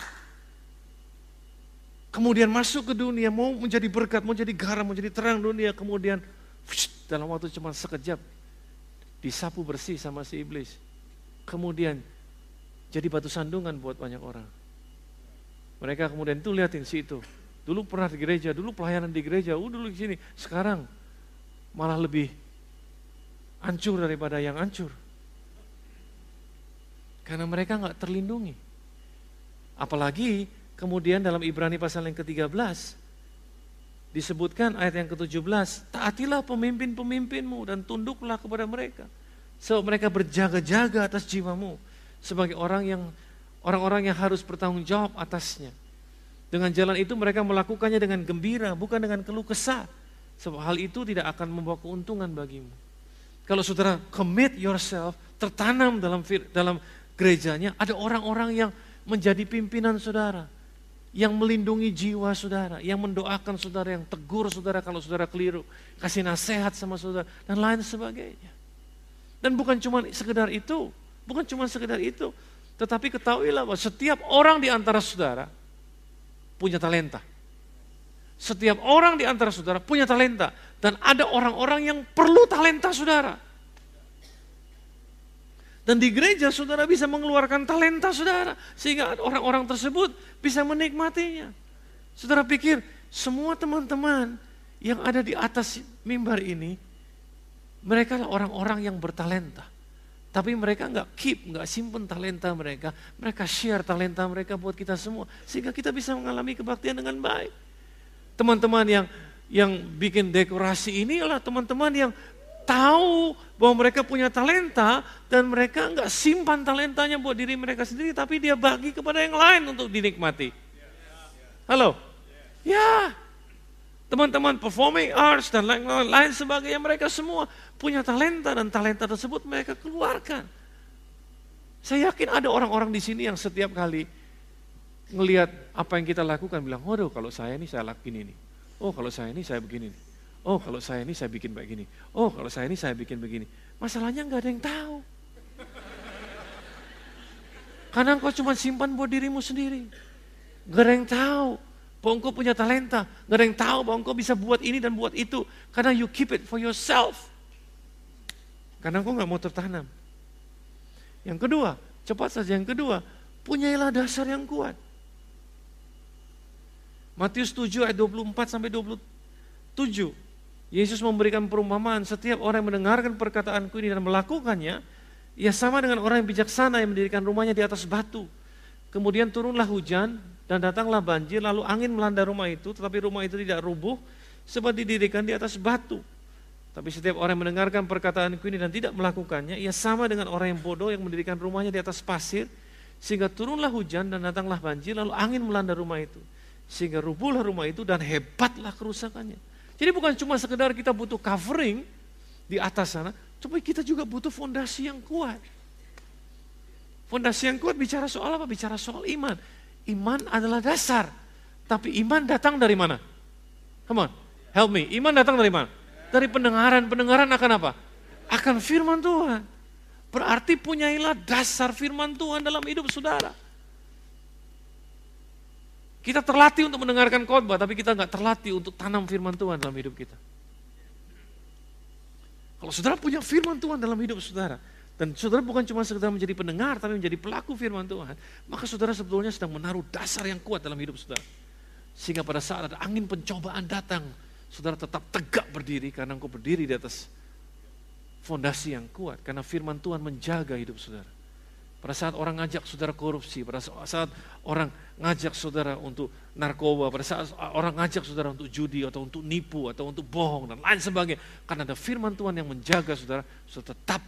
Kemudian masuk ke dunia, mau menjadi berkat, mau jadi garam, mau jadi terang dunia. Kemudian dalam waktu cuma sekejap disapu bersih sama si iblis. Kemudian jadi batu sandungan buat banyak orang. Mereka kemudian itu liatin si itu. Dulu pernah di gereja, dulu pelayanan di gereja, uh, dulu di sini. Sekarang malah lebih hancur daripada yang hancur. Karena mereka nggak terlindungi. Apalagi kemudian dalam Ibrani pasal yang ke-13, disebutkan ayat yang ke-17, taatilah pemimpin-pemimpinmu dan tunduklah kepada mereka. Sebab mereka berjaga-jaga atas jiwamu sebagai orang yang orang-orang yang harus bertanggung jawab atasnya. Dengan jalan itu mereka melakukannya dengan gembira, bukan dengan keluh kesah. Sebab hal itu tidak akan membawa keuntungan bagimu. Kalau saudara commit yourself, tertanam dalam dalam gerejanya, ada orang-orang yang menjadi pimpinan saudara yang melindungi jiwa saudara, yang mendoakan saudara, yang tegur saudara kalau saudara keliru, kasih nasihat sama saudara, dan lain sebagainya. Dan bukan cuma sekedar itu, bukan cuma sekedar itu, tetapi ketahuilah bahwa setiap orang di antara saudara punya talenta. Setiap orang di antara saudara punya talenta. Dan ada orang-orang yang perlu talenta saudara. Dan di gereja saudara bisa mengeluarkan talenta saudara. Sehingga orang-orang tersebut bisa menikmatinya. Saudara pikir semua teman-teman yang ada di atas mimbar ini, mereka orang-orang yang bertalenta. Tapi mereka nggak keep, nggak simpen talenta mereka. Mereka share talenta mereka buat kita semua. Sehingga kita bisa mengalami kebaktian dengan baik. Teman-teman yang yang bikin dekorasi ini adalah teman-teman yang tahu bahwa mereka punya talenta dan mereka nggak simpan talentanya buat diri mereka sendiri, tapi dia bagi kepada yang lain untuk dinikmati. Halo? Ya, teman-teman performing arts dan lain-lain sebagainya mereka semua punya talenta dan talenta tersebut mereka keluarkan. Saya yakin ada orang-orang di sini yang setiap kali ngelihat apa yang kita lakukan bilang, waduh kalau saya ini saya lakuin ini. Oh kalau saya ini saya begini. Oh kalau saya ini saya bikin begini. Oh kalau saya ini saya bikin begini. Masalahnya nggak ada yang tahu. Karena engkau cuma simpan buat dirimu sendiri. Gak ada yang tahu bahwa engkau punya talenta. Gak ada yang tahu bahwa engkau bisa buat ini dan buat itu. Karena you keep it for yourself. Karena engkau gak mau tertanam. Yang kedua, cepat saja yang kedua, punyailah dasar yang kuat. Matius 7 ayat 24 sampai 27. Yesus memberikan perumpamaan, setiap orang yang mendengarkan perkataanku ini dan melakukannya, ia sama dengan orang yang bijaksana yang mendirikan rumahnya di atas batu. Kemudian turunlah hujan dan datanglah banjir, lalu angin melanda rumah itu, tetapi rumah itu tidak rubuh, sebab didirikan di atas batu. Tapi setiap orang yang mendengarkan perkataanku ini dan tidak melakukannya, ia sama dengan orang yang bodoh yang mendirikan rumahnya di atas pasir, sehingga turunlah hujan dan datanglah banjir, lalu angin melanda rumah itu. Sehingga rubuhlah rumah itu dan hebatlah kerusakannya. Jadi bukan cuma sekedar kita butuh covering di atas sana, tapi kita juga butuh fondasi yang kuat. Fondasi yang kuat bicara soal apa? Bicara soal iman. Iman adalah dasar. Tapi iman datang dari mana? Come on, help me. Iman datang dari mana? Dari pendengaran, pendengaran akan apa? Akan firman Tuhan. Berarti punyailah dasar firman Tuhan dalam hidup saudara. Kita terlatih untuk mendengarkan khotbah, tapi kita nggak terlatih untuk tanam firman Tuhan dalam hidup kita. Kalau saudara punya firman Tuhan dalam hidup saudara, dan saudara bukan cuma sekedar menjadi pendengar, tapi menjadi pelaku firman Tuhan, maka saudara sebetulnya sedang menaruh dasar yang kuat dalam hidup saudara. Sehingga pada saat ada angin pencobaan datang, saudara tetap tegak berdiri karena engkau berdiri di atas fondasi yang kuat. Karena firman Tuhan menjaga hidup saudara. Pada saat orang ngajak saudara korupsi, pada saat orang ngajak saudara untuk narkoba, pada saat orang ngajak saudara untuk judi atau untuk nipu atau untuk bohong dan lain sebagainya. Karena ada firman Tuhan yang menjaga saudara, saudara tetap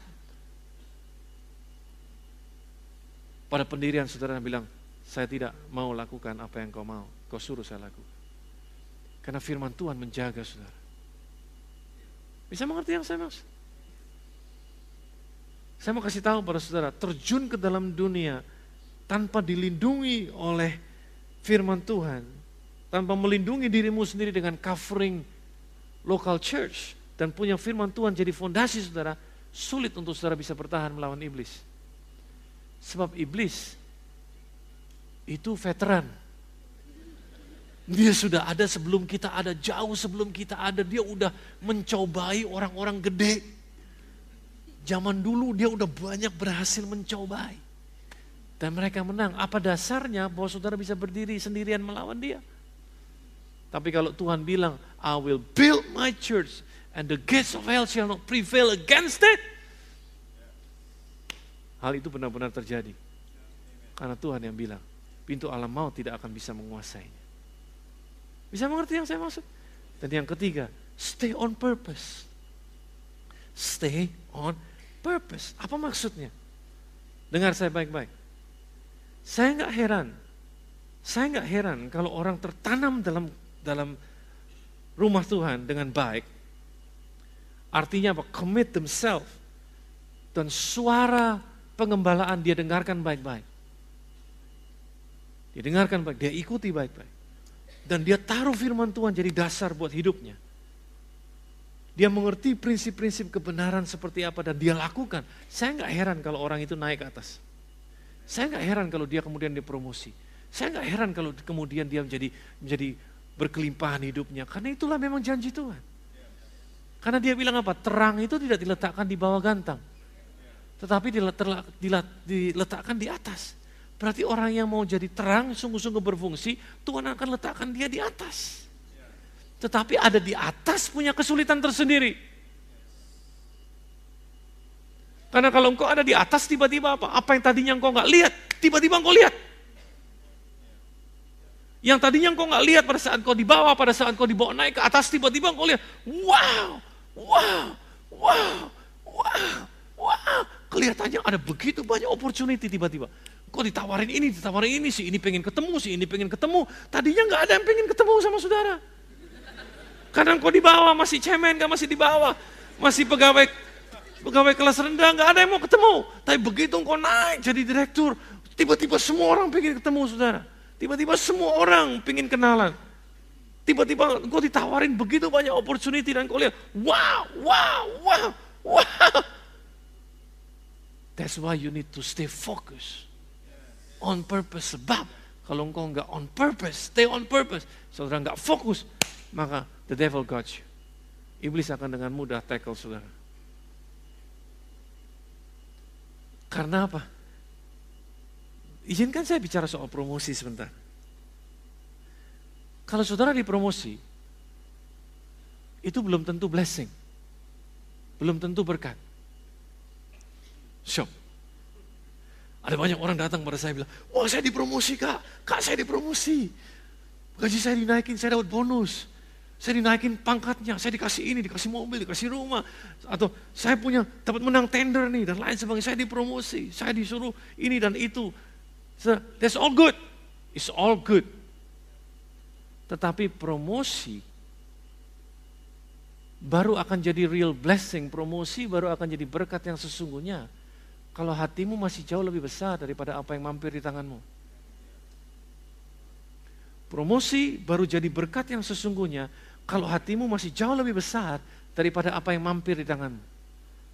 pada pendirian saudara yang bilang, saya tidak mau lakukan apa yang kau mau, kau suruh saya lakukan. Karena firman Tuhan menjaga saudara. Bisa mengerti yang saya maksud? Saya mau kasih tahu pada saudara, terjun ke dalam dunia tanpa dilindungi oleh firman Tuhan, tanpa melindungi dirimu sendiri dengan covering local church dan punya firman Tuhan jadi fondasi saudara, sulit untuk saudara bisa bertahan melawan iblis. Sebab iblis itu veteran dia sudah ada sebelum kita ada, jauh sebelum kita ada. Dia udah mencobai orang-orang gede. Zaman dulu dia udah banyak berhasil mencobai. Dan mereka menang. Apa dasarnya bahwa saudara bisa berdiri sendirian melawan dia? Tapi kalau Tuhan bilang, I will build my church and the gates of hell shall not prevail against it. Hal itu benar-benar terjadi. Karena Tuhan yang bilang, pintu alam maut tidak akan bisa menguasainya. Bisa mengerti yang saya maksud? Dan yang ketiga, stay on purpose. Stay on purpose. Apa maksudnya? Dengar saya baik-baik. Saya nggak heran. Saya nggak heran kalau orang tertanam dalam dalam rumah Tuhan dengan baik. Artinya apa? Commit themselves. Dan suara pengembalaan dia dengarkan baik-baik. Dia dengarkan baik, dia ikuti baik-baik. Dan dia taruh firman Tuhan jadi dasar buat hidupnya. Dia mengerti prinsip-prinsip kebenaran seperti apa dan dia lakukan. Saya nggak heran kalau orang itu naik ke atas. Saya nggak heran kalau dia kemudian dipromosi. Saya nggak heran kalau kemudian dia menjadi menjadi berkelimpahan hidupnya. Karena itulah memang janji Tuhan. Karena dia bilang apa? Terang itu tidak diletakkan di bawah gantang. Tetapi diletakkan di atas. Berarti orang yang mau jadi terang, sungguh-sungguh berfungsi, Tuhan akan letakkan dia di atas. Tetapi ada di atas punya kesulitan tersendiri. Karena kalau engkau ada di atas tiba-tiba apa? Apa yang tadinya engkau nggak lihat, tiba-tiba engkau lihat. Yang tadinya engkau nggak lihat pada saat kau dibawa, pada saat kau dibawa naik ke atas, tiba-tiba engkau lihat, wow, wow, wow, wow, wow. Kelihatannya ada begitu banyak opportunity tiba-tiba. Kok ditawarin ini, ditawarin ini, si ini pengen ketemu, si ini pengen ketemu. Tadinya nggak ada yang pengen ketemu sama saudara. Karena kau dibawa masih cemen, gak masih dibawa. Masih pegawai pegawai kelas rendah, nggak ada yang mau ketemu. Tapi begitu engkau naik jadi direktur, tiba-tiba semua orang pengen ketemu saudara. Tiba-tiba semua orang pingin kenalan. Tiba-tiba kau ditawarin begitu banyak opportunity dan kau lihat, wow, wow, wow, wow. That's why you need to stay focused. On purpose. Sebab kalau engkau nggak on purpose, stay on purpose. Saudara nggak fokus, maka the devil got you. Iblis akan dengan mudah tackle saudara. Karena apa? Izinkan saya bicara soal promosi sebentar. Kalau saudara dipromosi, itu belum tentu blessing. Belum tentu berkat. Shock. Ada banyak orang datang pada saya bilang, wah saya dipromosi kak, kak saya dipromosi. Gaji saya dinaikin, saya dapat bonus. Saya dinaikin pangkatnya, saya dikasih ini, dikasih mobil, dikasih rumah. Atau saya punya, dapat menang tender nih, dan lain sebagainya. Saya dipromosi, saya disuruh ini dan itu. So, that's all good. It's all good. Tetapi promosi baru akan jadi real blessing. Promosi baru akan jadi berkat yang sesungguhnya. Kalau hatimu masih jauh lebih besar daripada apa yang mampir di tanganmu. Promosi baru jadi berkat yang sesungguhnya kalau hatimu masih jauh lebih besar daripada apa yang mampir di tanganmu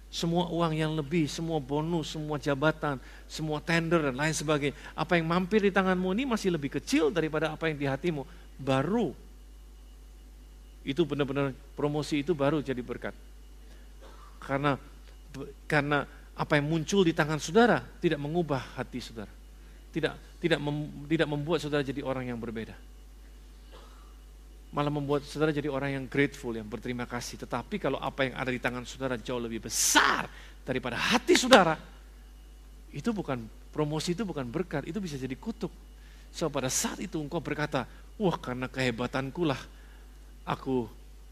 semua uang yang lebih, semua bonus, semua jabatan, semua tender dan lain sebagainya. Apa yang mampir di tanganmu ini masih lebih kecil daripada apa yang di hatimu. Baru itu benar-benar promosi itu baru jadi berkat. Karena karena apa yang muncul di tangan saudara tidak mengubah hati saudara. Tidak tidak mem, tidak membuat saudara jadi orang yang berbeda malah membuat saudara jadi orang yang grateful, yang berterima kasih. Tetapi kalau apa yang ada di tangan saudara jauh lebih besar daripada hati saudara, itu bukan promosi, itu bukan berkat, itu bisa jadi kutuk. So pada saat itu engkau berkata, wah karena kehebatanku lah aku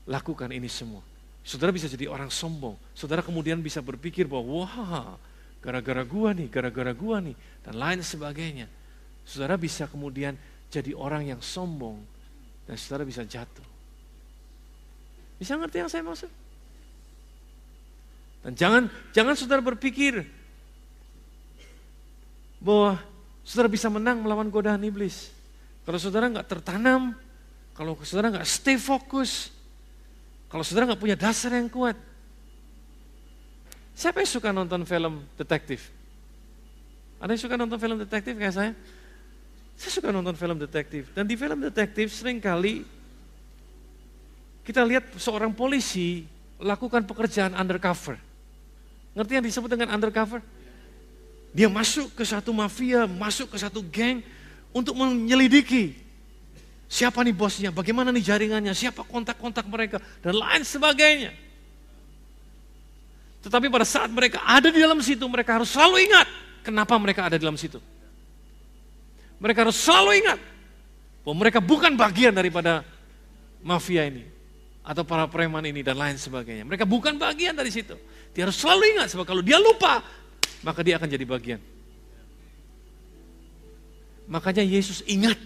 lakukan ini semua. Saudara bisa jadi orang sombong. Saudara kemudian bisa berpikir bahwa wah gara-gara gua nih, gara-gara gua nih, dan lain sebagainya. Saudara bisa kemudian jadi orang yang sombong, dan saudara bisa jatuh. Bisa ngerti yang saya maksud? Dan jangan jangan saudara berpikir bahwa saudara bisa menang melawan godaan iblis. Kalau saudara nggak tertanam, kalau saudara nggak stay fokus, kalau saudara nggak punya dasar yang kuat. Siapa yang suka nonton film detektif? Ada yang suka nonton film detektif kayak saya? Saya suka nonton film detektif. Dan di film detektif sering kali kita lihat seorang polisi lakukan pekerjaan undercover. Ngerti yang disebut dengan undercover? Dia masuk ke satu mafia, masuk ke satu geng untuk menyelidiki siapa nih bosnya, bagaimana nih jaringannya, siapa kontak-kontak mereka, dan lain sebagainya. Tetapi pada saat mereka ada di dalam situ, mereka harus selalu ingat kenapa mereka ada di dalam situ. Mereka harus selalu ingat bahwa mereka bukan bagian daripada mafia ini atau para preman ini dan lain sebagainya. Mereka bukan bagian dari situ. Dia harus selalu ingat sebab kalau dia lupa maka dia akan jadi bagian. Makanya Yesus ingat.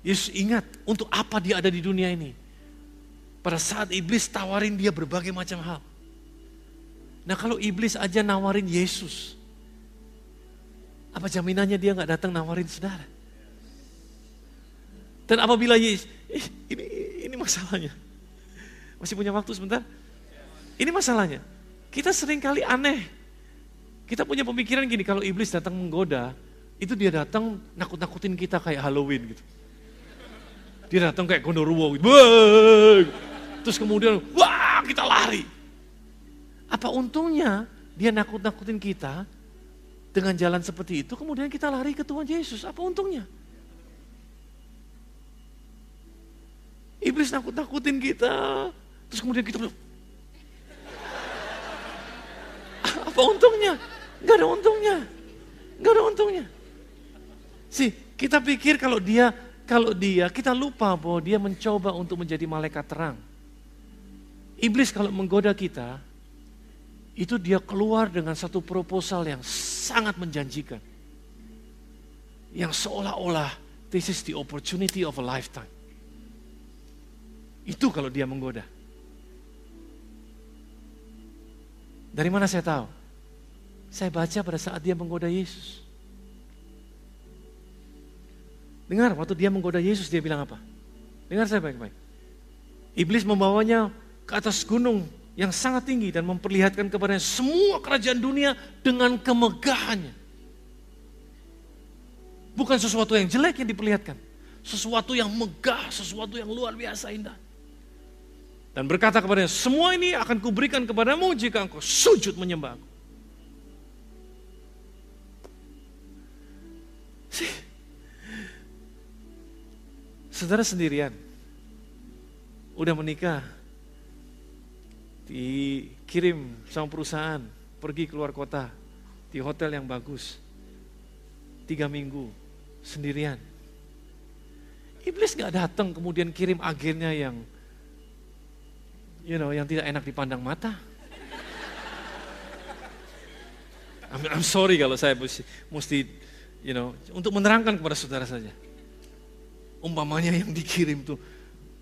Yesus ingat untuk apa dia ada di dunia ini. Pada saat iblis tawarin dia berbagai macam hal. Nah kalau iblis aja nawarin Yesus, apa jaminannya dia nggak datang nawarin saudara? Dan apabila ini, ini masalahnya. Masih punya waktu sebentar? Ini masalahnya. Kita sering kali aneh. Kita punya pemikiran gini, kalau iblis datang menggoda, itu dia datang nakut-nakutin kita kayak Halloween gitu. Dia datang kayak gondoruo gitu. Terus kemudian, wah kita lari. Apa untungnya dia nakut-nakutin kita, dengan jalan seperti itu, kemudian kita lari ke Tuhan Yesus. Apa untungnya? Iblis nakut-nakutin kita. Terus kemudian kita bilang, apa untungnya? Gak ada untungnya. Gak ada untungnya. Sih, kita pikir kalau dia, kalau dia, kita lupa bahwa dia mencoba untuk menjadi malaikat terang. Iblis kalau menggoda kita, itu dia keluar dengan satu proposal yang sangat menjanjikan. Yang seolah-olah this is the opportunity of a lifetime. Itu kalau dia menggoda. Dari mana saya tahu? Saya baca pada saat dia menggoda Yesus. Dengar, waktu dia menggoda Yesus dia bilang apa? Dengar saya baik-baik. Iblis membawanya ke atas gunung yang sangat tinggi dan memperlihatkan kepadanya semua kerajaan dunia dengan kemegahannya. Bukan sesuatu yang jelek yang diperlihatkan. Sesuatu yang megah, sesuatu yang luar biasa indah. Dan berkata kepadanya, semua ini akan kuberikan kepadamu jika engkau sujud menyembah aku. Saudara sendirian, udah menikah, dikirim sama perusahaan, pergi keluar kota, di hotel yang bagus, tiga minggu, sendirian. Iblis gak datang kemudian kirim agennya yang you know, yang tidak enak dipandang mata. I'm, I'm sorry kalau saya mesti, mesti, you know, untuk menerangkan kepada saudara saja. Umpamanya yang dikirim tuh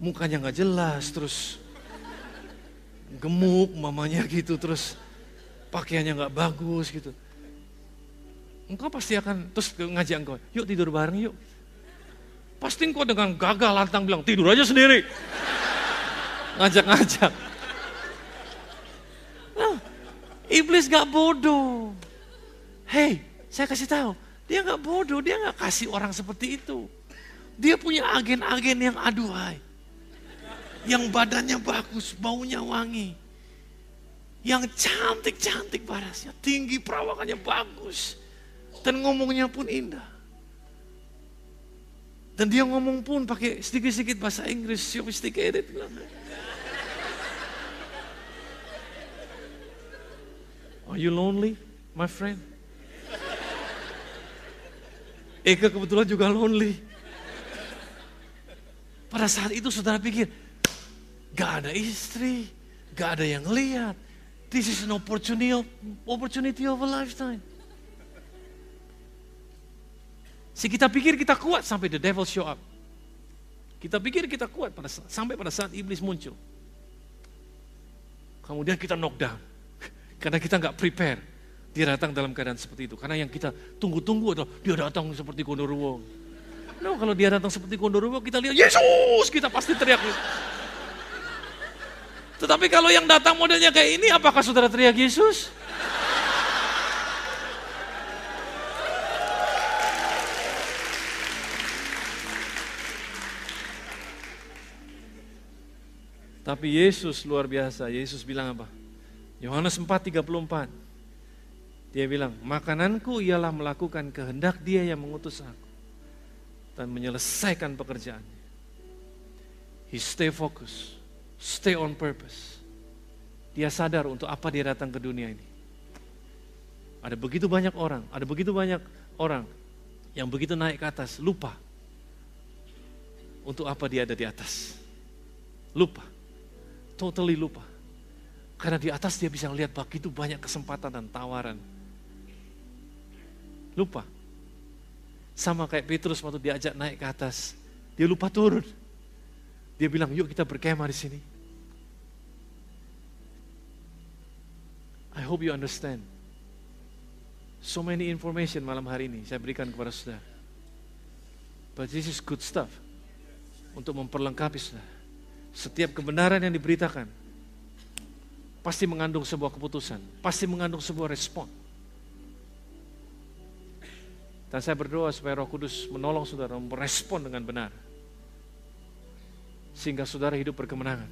mukanya nggak jelas, terus gemuk, mamanya gitu, terus pakaiannya nggak bagus gitu. Engkau pasti akan terus ngajak engkau, yuk tidur bareng yuk. Pasti engkau dengan gagal lantang bilang tidur aja sendiri ngajak-ngajak. Nah, iblis gak bodoh. Hei, saya kasih tahu, dia gak bodoh, dia gak kasih orang seperti itu. Dia punya agen-agen yang aduhai. Yang badannya bagus, baunya wangi. Yang cantik-cantik parasnya, tinggi perawakannya bagus. Dan ngomongnya pun indah. Dan dia ngomong pun pakai sedikit-sedikit bahasa Inggris, sophisticated. Are you lonely, my friend? Eka kebetulan juga lonely. Pada saat itu saudara pikir, gak ada istri, gak ada yang lihat. This is an opportunity of, opportunity of a lifetime. Si kita pikir kita kuat sampai the devil show up. Kita pikir kita kuat pada sampai pada saat iblis muncul. Kemudian kita knockdown. Karena kita nggak prepare. Dia datang dalam keadaan seperti itu. Karena yang kita tunggu-tunggu adalah dia datang seperti Gondoruo. No, kalau dia datang seperti Gondoruo, kita lihat Yesus, kita pasti teriak. Tetapi kalau yang datang modelnya kayak ini, apakah saudara teriak Yesus? Tapi Yesus luar biasa. Yesus bilang apa? Yohanes 4:34. Dia bilang, "Makananku ialah melakukan kehendak Dia yang mengutus aku dan menyelesaikan pekerjaannya." He stay focus, stay on purpose. Dia sadar untuk apa dia datang ke dunia ini. Ada begitu banyak orang, ada begitu banyak orang yang begitu naik ke atas, lupa untuk apa dia ada di atas. Lupa, totally lupa. Karena di atas dia bisa melihat begitu banyak kesempatan dan tawaran. Lupa. Sama kayak Petrus waktu diajak naik ke atas. Dia lupa turun. Dia bilang, yuk kita berkemah di sini. I hope you understand. So many information malam hari ini saya berikan kepada saudara. But this is good stuff. Untuk memperlengkapi saudara. Setiap kebenaran yang diberitakan, pasti mengandung sebuah keputusan, pasti mengandung sebuah respon. Dan saya berdoa supaya Roh Kudus menolong saudara merespon dengan benar. Sehingga saudara hidup berkemenangan.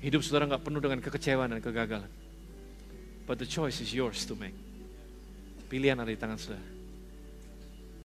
Hidup saudara nggak penuh dengan kekecewaan dan kegagalan. But the choice is yours to make. Pilihan ada di tangan saudara.